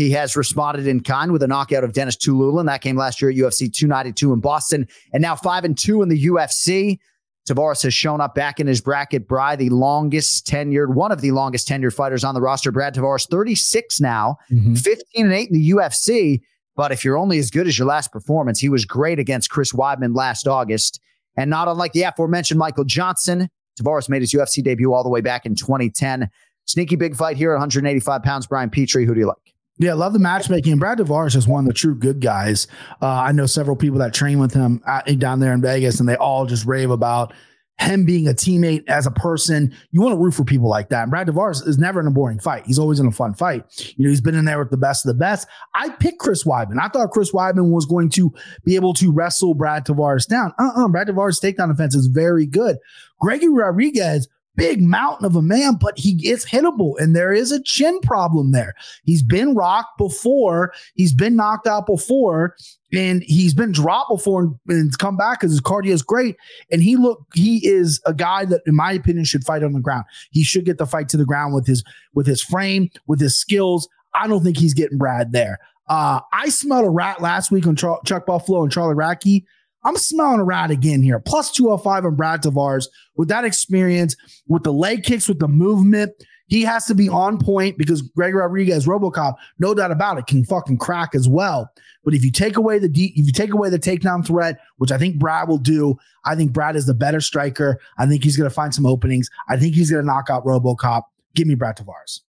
He has responded in kind with a knockout of Denis Tiuliulin. That came last year at UFC 292 in Boston, and now five and two in the UFC. Tavares has shown up back in his bracket. Bry, the longest tenured, one of the longest tenured fighters on the roster. Brad Tavares, 36 now, Mhm. 15 and 8 in the UFC. But if you're only as good as your last performance, he was great against Chris Weidman last August. And not unlike the aforementioned Michael Johnson, Tavares made his UFC debut all the way back in 2010. Sneaky big fight here at 185 pounds. Brian Petrie, who do you like? Yeah, love the matchmaking. Brad Tavares is one of the true good guys. Uh, I know several people that train with him at, down there in Vegas, and they all just rave about him being a teammate as a person. You want to root for people like that. And Brad Tavares is never in a boring fight. He's always in a fun fight. You know, he's been in there with the best of the best. I picked Chris Weidman. I thought Chris Weidman was going to be able to wrestle Brad Tavares down. Uh-uh. Brad Tavares' takedown defense is very good. Gregory Rodrigues big mountain of a man, but he is hittable. And there is a chin problem there. He's been rocked before, he's been knocked out before, and he's been dropped before and, and come back because his cardio is great. And he look, he is a guy that, in my opinion, should fight on the ground. He should get the fight to the ground with his with his frame, with his skills. I don't think he's getting Brad there. Uh, I smelled a rat last week on Char- Chuck Buffalo and Charlie Radtke. I'm smelling a rat again here. Plus 205 on Brad Tavares with that experience, with the leg kicks, with the movement. He has to be on point because Greg Rodrigues, Robocop, no doubt about it, can fucking crack as well. But if you take away the de- if you take away the takedown threat, which I think Brad will do, I think Brad is the better striker. I think he's going to find some openings. I think he's going to knock out Robocop. Give me Brad Tavares.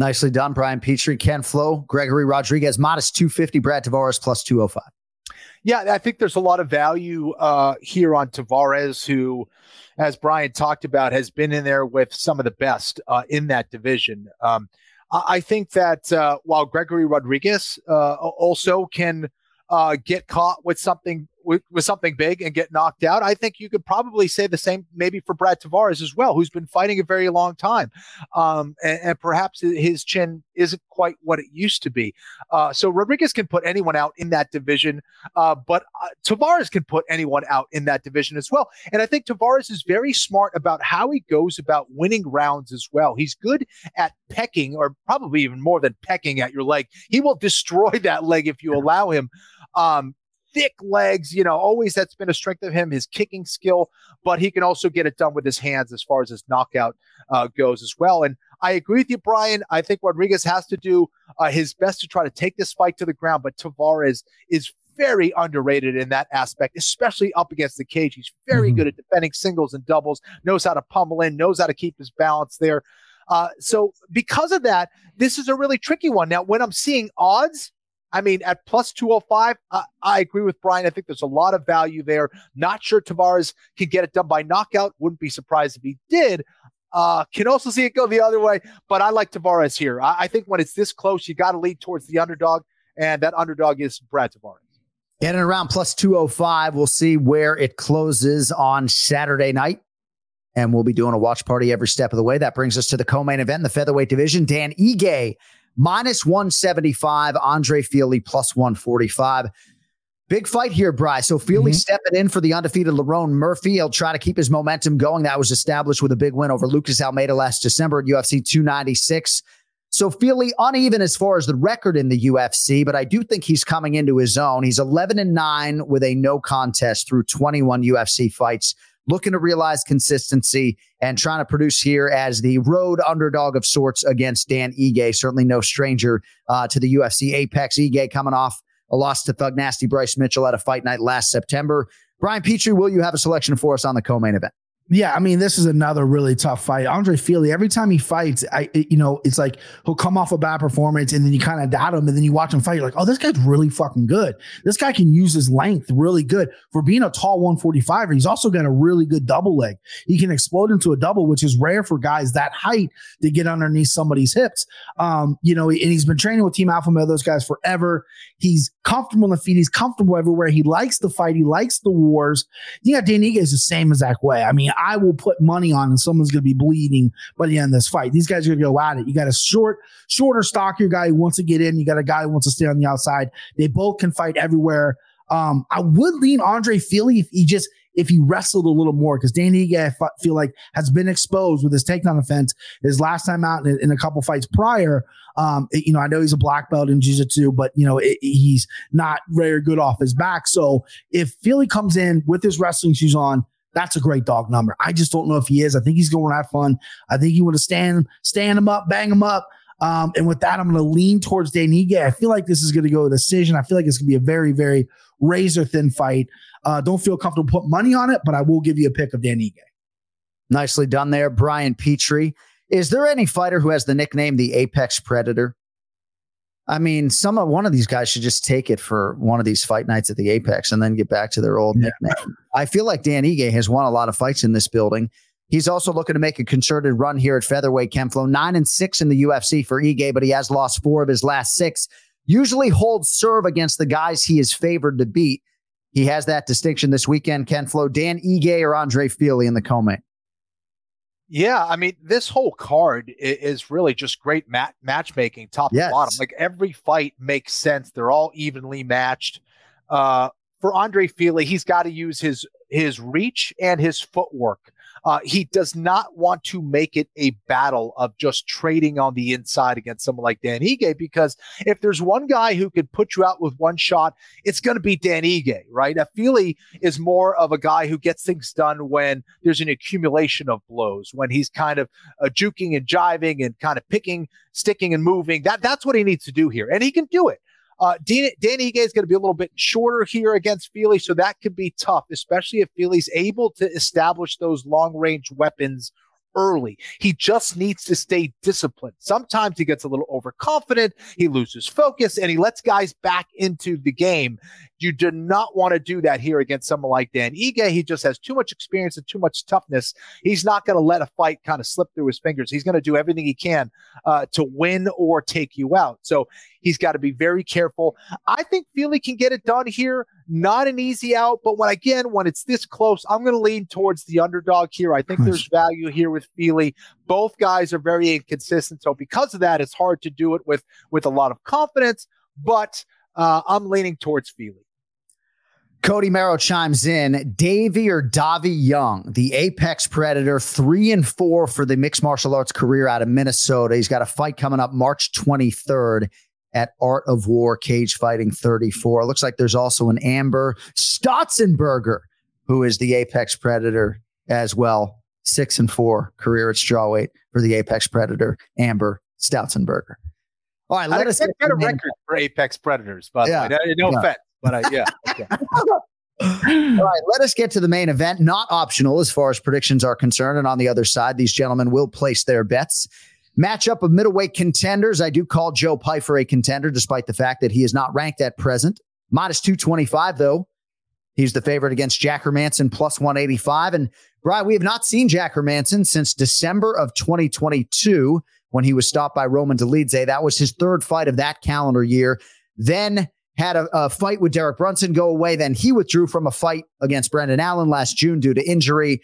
Nicely done, Brian Petrie, Ken Flo, Gregory Rodrigues, modest 250, Brad Tavares plus 205. Yeah, I think there's a lot of value uh, here on Tavares, who, as Brian talked about, has been in there with some of the best uh, in that division. Um, I I think that uh, while Gregory Rodrigues uh, also can uh, get caught with something with, with something big and get knocked out, I think you could probably say the same maybe for Brad Tavares as well, who's been fighting a very long time, um, and, and perhaps his chin isn't quite what it used to be. Uh, so Rodrigues can put anyone out in that division, uh, but uh, Tavares can put anyone out in that division as well. And I think Tavares is very smart about how he goes about winning rounds as well. He's good at pecking, or probably even more than pecking at your leg. He will destroy that leg if you allow him. Um, thick legs, you know, always that's been a strength of him, his kicking skill, but he can also get it done with his hands as far as his knockout uh, goes as well. And I agree with you, Brian. I think Rodrigues has to do uh, his best to try to take this fight to the ground, but Tavares is very underrated in that aspect, especially up against the cage. He's very Mhm. good at defending singles and doubles, knows how to pummel in, knows how to keep his balance there. Uh, so because of that, this is a really tricky one. Now, when I'm seeing odds, I mean, at plus 205, uh, I agree with Brian. I think there's a lot of value there. Not sure Tavares can get it done by knockout. Wouldn't be surprised if he did. Uh, can also see it go the other way, but I like Tavares here. I, I think when it's this close, you got to lead towards the underdog, and that underdog is Brad Tavares. In and around plus 205, we'll see where it closes on Saturday night. And we'll be doing a watch party every step of the way. That brings us to the co main event the featherweight division. Dan Ige minus 175, Andre Fili plus 145. Big fight here, Bry. So Fili Mhm. stepping in for the undefeated Lerone Murphy. He'll try to keep his momentum going. That was established with a big win over Lucas Almeida last December at UFC 296. So Fili uneven as far as the record in the UFC, but I do think he's coming into his own. He's 11 and 9 with a no contest through 21 UFC fights, looking to realize consistency and trying to produce here as the road underdog of sorts against Dan Ige. Certainly no stranger uh, to the UFC Apex. Ige coming off a loss to Thug Nasty Bryce Mitchell at a fight night last September. Brian Petrie, will you have a selection for us on the co-main event? Yeah, I mean, this is another really tough fight. Andre Fili, every time he fights, I it- you know, it's like he'll come off a bad performance and then you kind of doubt him, and then you watch him fight, you're like, oh, this guy's really fucking good. This guy can use his length really good. For being a tall 145er, he's also got a really good double leg. He can explode into a double, which is rare for guys that height to get underneath somebody's hips. Um, you know, and he's been training with Team Alpha Male, those guys forever. He's comfortable on the feet, he's comfortable everywhere. He likes the fight, he likes the wars. You got Dan Ige is the same exact way. I mean, I will put money on and someone's going to be bleeding by the end of this fight. These guys are going to go at it. You got a short, shorter, stockier guy who wants to get in. You got a guy who wants to stay on the outside. They both can fight everywhere. Um, I would lean Andre Fili if he just if he wrestled a little more because Danny I feel like, has been exposed with his takedown offense his last time out in, in a couple fights prior. Um, it- you know, I know he's a black belt in jiu-jitsu, but you know, it, he's not very good off his back. So if Fili comes in with his wrestling shoes on, that's a great dog number. I just don't know if he is. I think he's going to have fun. I think he want to stand, stand him up, bang him up. Um, and with that, I'm going to lean towards Dan Ige. I feel like this is going to go a decision. I feel like it's going to be a very, very razor thin fight. Uh, don't feel comfortable put money on it, but I will give you a pick of Dan Ige. Nicely done there, Brian Petrie. Is there any fighter who has the nickname the Apex Predator? I mean, some of one of these guys should just take it for one of these fight nights at the Apex and then get back to their old nickname. I feel like Dan Ige has won a lot of fights in this building. He's also looking to make a concerted run here at featherweight Kenflo, nine and six in the UFC for Ige, but he has lost four of his last six. Usually holds serve against the guys he is favored to beat. He has that distinction this weekend. Ken Flo, Dan Ige or Andre Fili in the co-main. Yeah, I mean, this whole card is really just great mat- matchmaking, top Yes. to bottom. Like every fight makes sense; they're all evenly matched. Uh, for Andre Fili, he's got to use his his reach and his footwork. Uh, he does not want to make it a battle of just trading on the inside against someone like Dan Ige, because if there's one guy who could put you out with one shot, it's going to be Dan Ige, right? Fili is more of a guy who gets things done when there's an accumulation of blows, when he's kind of uh, juking and jiving and kind of picking, sticking and moving. That that's what he needs to do here, and he can do it. Uh, Dan, is going to be a little bit shorter here against Fili, so that could be tough, especially if Fili's able to establish those long range weapons early. He just needs to stay disciplined. Sometimes he gets a little overconfident, he loses focus, and he lets guys back into the game. You do not want to do that here against someone like Dan Ige. He just has too much experience and too much toughness. He's not going to let a fight kind of slip through his fingers. He's going to do everything he can uh, to win or take you out. So he's got to be very careful. I think Fili can get it done here. Not an easy out, but when again, when it's this close, I'm going to lean towards the underdog here. I think there's value here with Fili. Both guys are very inconsistent, so because of that, it's hard to do it with with a lot of confidence. But uh, I'm leaning towards Fili. Cody Merrow chimes in. Davy or Davi Young, the apex predator, three and four for the mixed martial arts career out of Minnesota. He's got a fight coming up March 23rd at Art of War Cage Fighting 34. Looks like there's also an Amber Stotzenberger, who is the apex predator as well. Six and four career at strawweight for the apex predator, Amber Stotzenberger. All right, let I us get a record for Apex Predators, by the Yeah. way. No Yeah. offense, but I, yeah. okay. All right, let us get to the main event. Not optional as far as predictions are concerned. And on the other side, these gentlemen will place their bets. Matchup of middleweight contenders. I do call Joe Pyfer a contender, despite the fact that he is not ranked at present. Minus 225, though. He's the favorite against Jack Hermansson, plus 185. And Brian, we have not seen Jack Hermansson since December of 2022 when he was stopped by Roman Dolidze. That was his third fight of that calendar year. Then had a, a fight with Derek Brunson go away. Then he withdrew from a fight against Brendan Allen last June due to injury.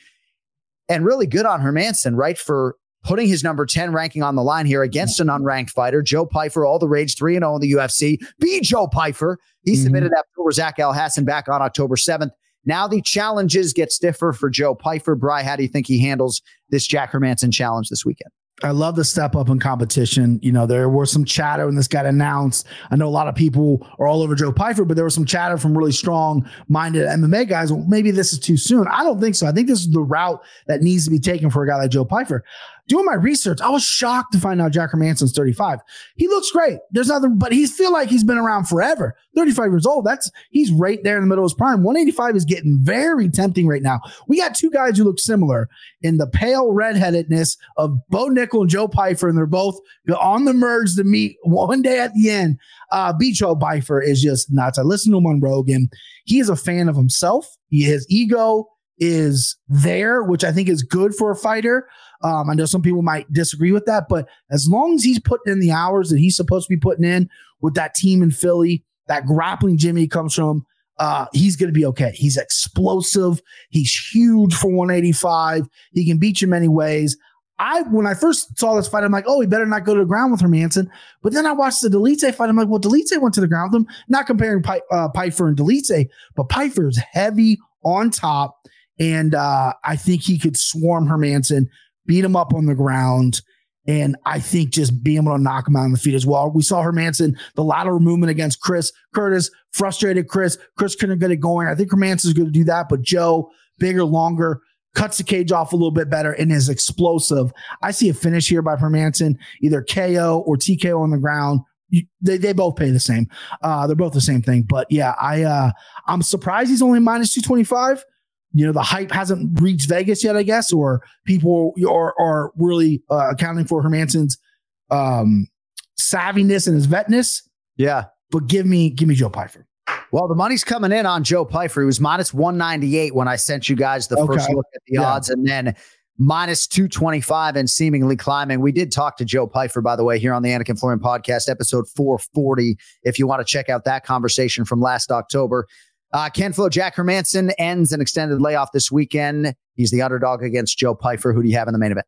And really good on Hermansson, right? For putting his number 10 ranking on the line here against an unranked fighter. Joe Pyfer, all the rage, 3 0 in the UFC. Be Joe Pyfer. He Mhm. submitted that for Zach Al Hassan back on October 7th. Now the challenges get stiffer for Joe Pyfer. Bry, how do you think he handles this Jack Hermansson challenge this weekend? I love the step up in competition. You know, there was some chatter when this got announced. I know a lot of people are all over Joe Pyfer, but there was some chatter from really strong minded MMA guys. Well, maybe this is too soon. I don't think so. I think this is the route that needs to be taken for a guy like Joe Pyfer. Doing my research, I was shocked to find out Jack Hermansson's 35. He looks great. There's nothing, but he feel like he's been around forever. 35 years old. That's he's right there in the middle of his prime. 185 is getting very tempting right now. We got two guys who look similar in the pale redheadedness of Bo Nickal and Joe Pyfer, and they're both on the merge to meet one day at the end. Uh. Joe Pyfer is just nuts. I listen to him on Rogan. He is a fan of himself. He, his ego is there, which I think is good for a fighter. Um, I know some people might disagree with that, but as long as he's putting in the hours that he's supposed to be putting in with that team in Philly, that grappling Jimmy comes from, uh, he's going to be okay. He's explosive. He's huge for 185. He can beat you many ways. I when I first saw this fight, I'm like, oh, he better not go to the ground with Hermansson. But then I watched the Dolidze fight. I'm like, well, Dolidze went to the ground with him. Not comparing Pi- uh, Pyfer and Dolidze, but Pyfer is heavy on top. And uh, I think he could swarm Hermansson, beat him up on the ground, and I think just being able to knock him out on the feet as well. We saw Hermansson, the lateral movement against Chris Curtis, frustrated Chris. Chris couldn't get it going. I think Hermansson's going to do that, but Joe, bigger, longer, cuts the cage off a little bit better and is explosive. I see a finish here by Hermansson, either KO or TKO on the ground. You, they, they both pay the same. Uh, they're both the same thing. But yeah, I uh, I'm surprised he's only minus 225 you know the hype hasn't reached Vegas yet, I guess, or people are are really uh, accounting for Hermansson's um, savviness and his vetness. Yeah, but give me give me Joe Pyfer. Well, the money's coming in on Joe Pyfer. He was minus 198 when I sent you guys the okay. first look at the yeah. odds, and then minus 225 and seemingly climbing. We did talk to Joe Pyfer, by the way, here on the Anik and Florian podcast, episode 440. If you want to check out that conversation from last October. Uh, Ken Flo, Jack Hermansson ends an extended layoff this weekend. He's the underdog against Joe Pyfer. Who do you have in the main event?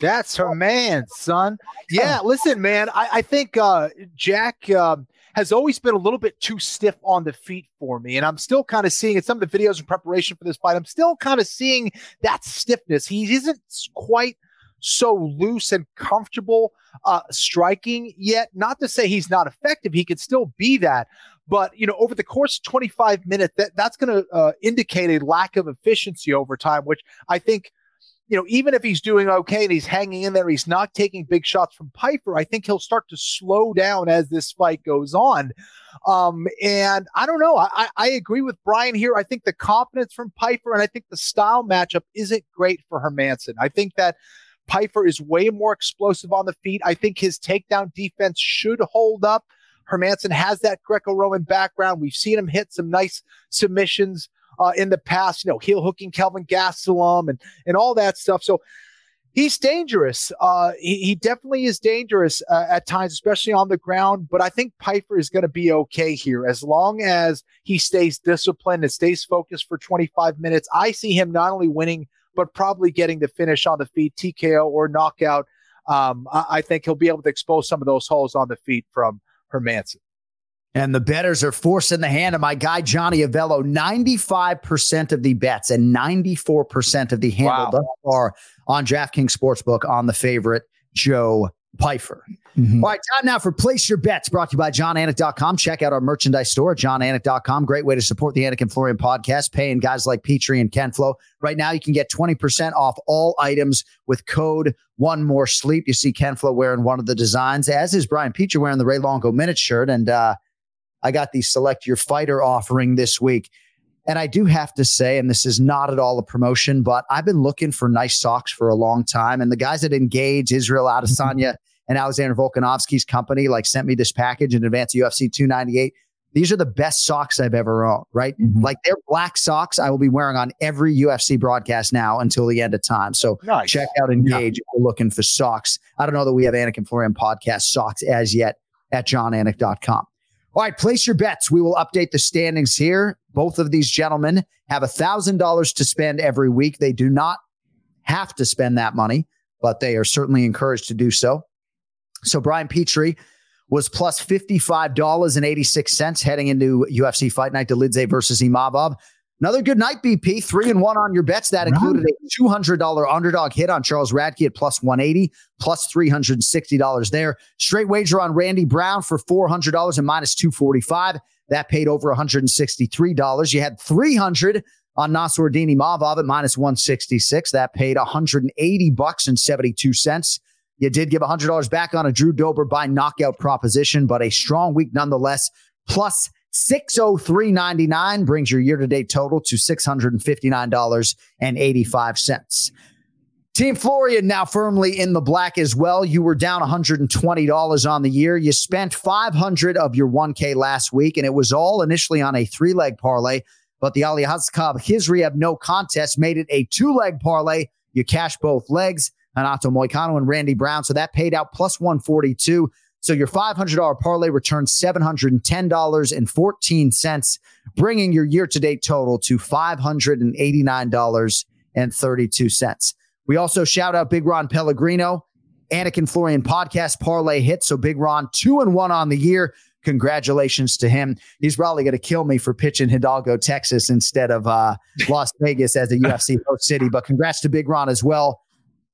That's her man, son. Yeah, listen, man. I, I think uh, Jack um, has always been a little bit too stiff on the feet for me, and I'm still kind of seeing in some of the videos in preparation for this fight. I'm still kind of seeing that stiffness. He isn't quite so loose and comfortable uh, striking yet. Not to say he's not effective; he could still be that. But you know, over the course of 25 minutes, that that's going to uh, indicate a lack of efficiency over time, which I think. You know, even if he's doing okay and he's hanging in there, he's not taking big shots from Pyfer. I think he'll start to slow down as this fight goes on. Um, and I don't know. I, I agree with Brian here. I think the confidence from Pyfer and I think the style matchup isn't great for Hermansson. I think that Pyfer is way more explosive on the feet. I think his takedown defense should hold up. Hermansson has that Greco-Roman background. We've seen him hit some nice submissions uh, in the past, you know, heel hooking Kelvin Gastelum and and all that stuff. So he's dangerous. Uh, he, he definitely is dangerous uh, at times, especially on the ground. But I think Pyfer is going to be okay here as long as he stays disciplined and stays focused for 25 minutes. I see him not only winning, but probably getting the finish on the feet, TKO or knockout. Um, I, I think he'll be able to expose some of those holes on the feet from Hermansson. And the betters are forcing the hand of my guy, Johnny Avello. 95% of the bets and 94% of the handle wow. thus far on DraftKings Sportsbook on the favorite, Joe Pyfer. Mm-hmm. All right, time now for Place Your Bets, brought to you by JonAnik.com. Check out our merchandise store at JonAnik.com. Great way to support the Anik and Florian podcast, paying guys like Petrie and Ken Flo. Right now, you can get 20% off all items with code One More Sleep. You see Ken Flo wearing one of the designs, as is Brian Petrie wearing the Ray Longo Minute shirt. And uh, I got the Select Your Fighter offering this week. And I do have to say, and this is not at all a promotion, but I've been looking for nice socks for a long time. And the guys that engage Israel Adesanya and Alexander Volkanovski's company like sent me this package in advance of UFC 298. These are the best socks I've ever owned, right? Mm-hmm. Like they're black socks I will be wearing on every UFC broadcast now until the end of time. So nice. check out Engage yeah. if you're looking for socks. I don't know that we have Anik and Florian podcast socks as yet at jonanik.com. All right, place your bets. We will update the standings here. Both of these gentlemen have $1,000 to spend every week. They do not have to spend that money, but they are certainly encouraged to do so. So Brian Petrie was plus $55.86 heading into UFC Fight Night Dolidze versus Imavov. Another good night, BP. Three and one on your bets. That included a $200 underdog hit on Charles Radtke at plus 180, plus $360 there. Straight wager on Randy Brown for $400 and minus 245. That paid over $163. You had 300 on Nassourdine Imavov at minus 166. That paid 180 bucks and 72 cents. You did give $100 back on a Drew Dober by knockout proposition, but a strong week nonetheless. Plus 603.99 brings your year to date total to $659.85. Team Florian now firmly in the black as well. You were down $120 on the year. You spent 500 of your 1K last week, and it was all initially on a three leg parlay. But the Ali Aliaskhab Khizriev no contest made it a two leg parlay. You cash both legs. Renato Moicano and Randy Brown. So that paid out plus 142. So your $500 parlay returned $710.14, bringing your year to date total to $589.32. We also shout out Big Ron Pellegrino, Anik and Florian podcast parlay hit. So Big Ron, two and one on the year. congratulations to him. He's probably going to kill me for pitching Hidalgo, Texas instead of uh, Las Vegas as a UFC host city. But congrats to Big Ron as well.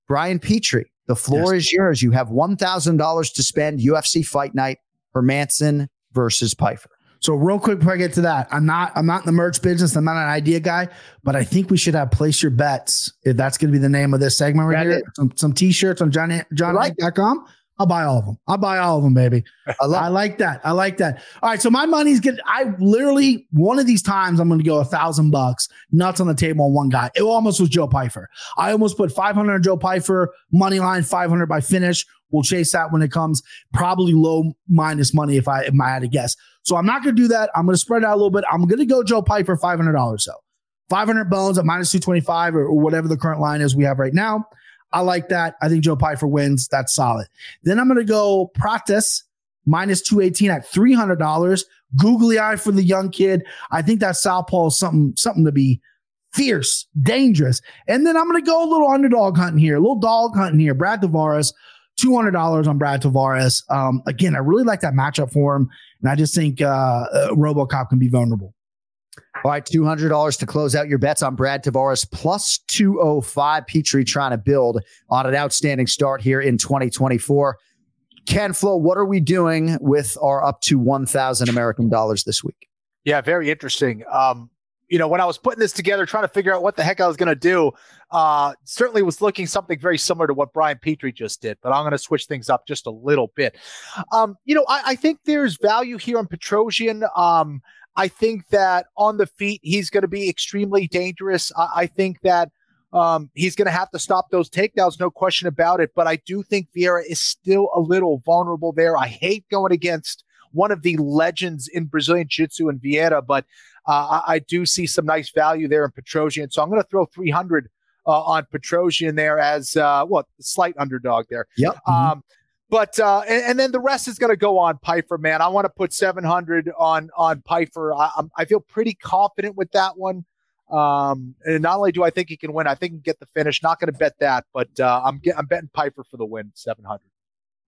Brian Petrie, the floor yes. is yours. You have $1,000 to spend UFC fight night for Manson versus Pyfer. So real quick before I get to that, I'm not I'm not in the merch business. I'm not an idea guy, but I think we should have place your bets if that's going to be the name of this segment right here. Some, some t-shirts on John jonanik.com. I'll buy all of them. I'll buy all of them, baby. I, I, like that. I like that. All right. So my money's good. I literally one of these times I'm going to go a thousand bucks nuts on the table on one guy. It almost was Joe Pyfer. I almost put 500 on Joe Pyfer money line, 500 by finish. We'll chase that when it comes. Probably low minus money if I if I had to guess. So I'm not going to do that. I'm going to spread it out a little bit. I'm going to go Joe Pyfer $500. So 500 bones at minus 225 or, whatever the current line is we have right now. I like that. I think Joe Pyfer wins. That's solid. Then I'm going to go Prates minus 218 at $300. Googly eye for the young kid. I think that Southpaw is something, something to be fierce, dangerous. And then I'm going to go a little underdog hunting here, a little dog hunting here. Brad Tavares, $200 on Brad Tavares. Um, again, I really like that matchup for him. And I just think uh, uh, Robocop can be vulnerable. All right, $200 to close out your bets on Brad Tavares plus 205. Petrie trying to build on an outstanding start here in 2024. Ken Flo, what are we doing with our up to 1,000 American dollars this week? Yeah, very interesting. Um, you know, when I was putting this together, trying to figure out what the heck I was going to do, uh, certainly was looking something very similar to what Brian Petrie just did, but I'm going to switch things up just a little bit. Um, you know, I, I, think there's value here on Petrosyan. Um, I think that on the feet, he's going to be extremely dangerous. I, I think that um, he's going to have to stop those takedowns, no question about it. But I do think Vieira is still a little vulnerable there. I hate going against one of the legends in Brazilian Jiu Jitsu and Vieira, but uh, I, I, do see some nice value there in Petrosyan. So I'm going to throw 300 uh, on Petrosyan there as uh, what slight underdog there. Yep. Mm-hmm. Um, but uh, and, and, then the rest is going to go on Pyfer, man. I want to put 700 on on Pyfer. I, I'm, feel pretty confident with that one. Um, and not only do I think he can win, I think he can get the finish. Not going to bet that, but uh, I'm get, I'm betting Pyfer for the win, 700.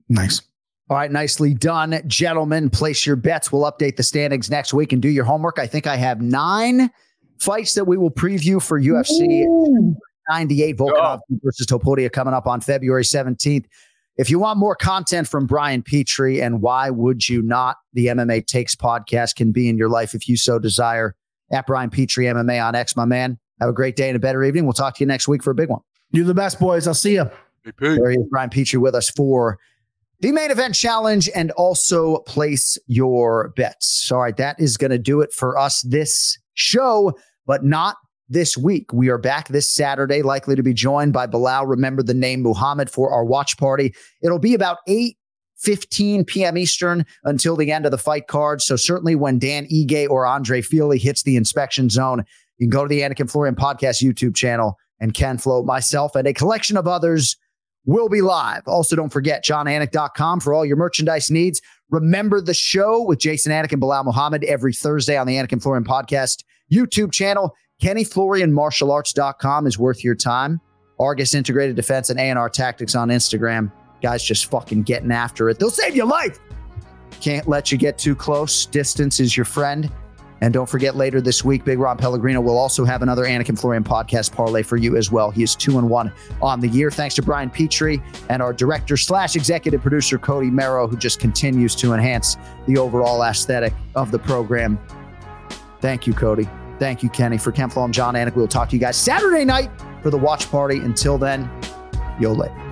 Nice. All right, nicely done, gentlemen. Place your bets. We'll update the standings next week and do your homework. I think I have nine fights that we will preview for UFC Ooh. 98 Volkanov oh. versus Topuria coming up on February 17th. If you want more content from Brian Petrie and why would you not, the MMA Takes podcast can be in your life if you so desire. At Brian Petrie MMA on X, my man. Have a great day and a better evening. We'll talk to you next week for a big one. You're the best, boys. I'll see you. There he is, Brian Petrie, with us for the main event challenge and also place your bets. All right, that is going to do it for us this show, but not this week. We are back this Saturday, likely to be joined by Belal. Remember the name Muhammad for our watch party. It'll be about 8 15 p.m. Eastern until the end of the fight card. So certainly when Dan Ige or Andre Fili hits the inspection zone, you can go to the Anik and Florian podcast YouTube channel and Ken Flo, myself, and a collection of others will be live. Also, don't forget jonanik.com for all your merchandise needs. Remember the show with Jason Anik and Belal Muhammad every Thursday on the Anik and Florian podcast YouTube channel. KennyFlorianMartialArts.com is worth your time. Argus Integrated Defense and A&R Tactics on Instagram. Guys just fucking getting after it. They'll save your life. Can't let you get too close. Distance is your friend. And don't forget later this week, Big Ron Pellegrino will also have another Anik and Florian podcast parlay for you as well. He is two and one on the year. Thanks to Brian Petrie and our director slash executive producer, Cody Merrow, who just continues to enhance the overall aesthetic of the program. Thank you, Cody. Thank you, Kenny. For Ken Flo, I'm Jon Anik. We'll talk to you guys Saturday night for the watch party. Until then, yo later.